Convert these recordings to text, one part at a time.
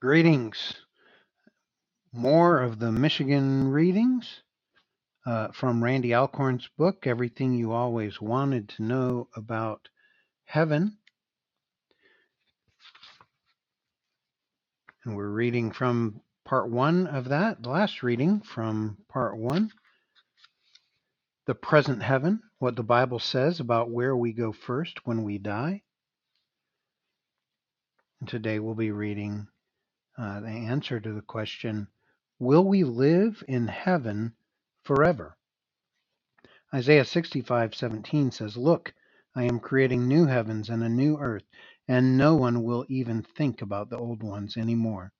Greetings. More of the Michigan readings uh, from Randy Alcorn's book, Everything You Always Wanted to Know About Heaven. And we're reading from part one of that, the last reading from part one, The Present Heaven, what the Bible says about where we go first when we die. And today we'll be reading uh, the answer to the question Will we live in heaven forever? Isaiah 65:17 says, Look, I am creating new heavens and a new earth, and no one will even think about the old ones anymore.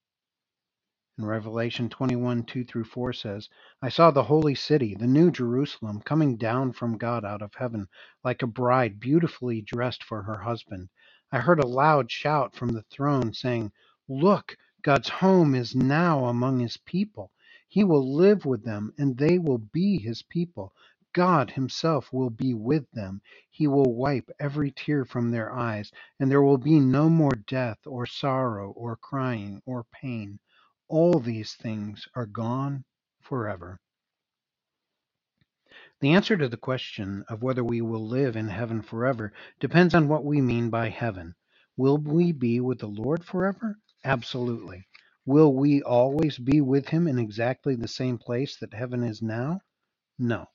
And Revelation 21 2 through 4 says, I saw the holy city, the new Jerusalem, coming down from God out of heaven, like a bride beautifully dressed for her husband. I heard a loud shout from the throne saying, Look, God's home is now among his people. He will live with them, and they will be his people. God himself will be with them. He will wipe every tear from their eyes, and there will be no more death, or sorrow, or crying, or pain. All these things are gone forever. The answer to the question of whether we will live in heaven forever depends on what we mean by heaven. Will we be with the Lord forever? Absolutely. Will we always be with him in exactly the same place that heaven is now? No.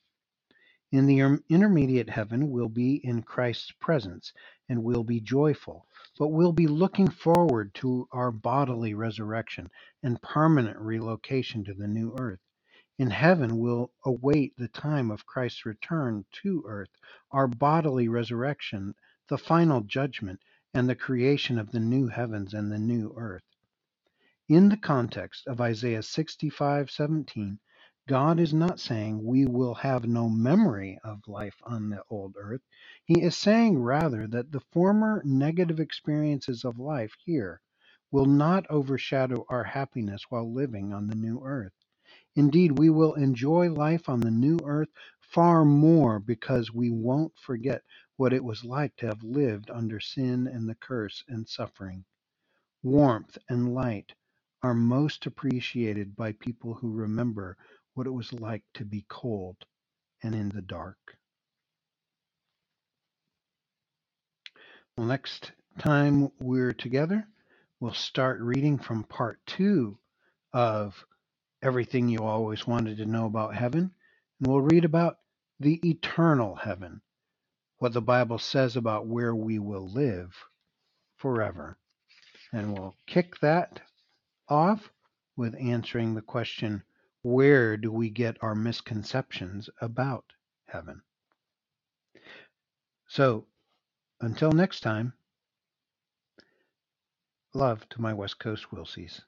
In the intermediate heaven, we'll be in Christ's presence and we'll be joyful, but we'll be looking forward to our bodily resurrection and permanent relocation to the new earth. In heaven, we'll await the time of Christ's return to earth, our bodily resurrection, the final judgment, and the creation of the new heavens and the new earth. In the context of Isaiah 65:17, God is not saying we will have no memory of life on the old earth. He is saying rather that the former negative experiences of life here will not overshadow our happiness while living on the new earth. Indeed, we will enjoy life on the new earth far more because we won't forget what it was like to have lived under sin and the curse and suffering. Warmth and light are most appreciated by people who remember what it was like to be cold and in the dark. Well, next time we're together, we'll start reading from part two of Everything You Always Wanted to Know About Heaven, and we'll read about the eternal heaven, what the Bible says about where we will live forever. And we'll kick that off with answering the question where do we get our misconceptions about heaven? So, until next time, love to my West Coast Wilsies.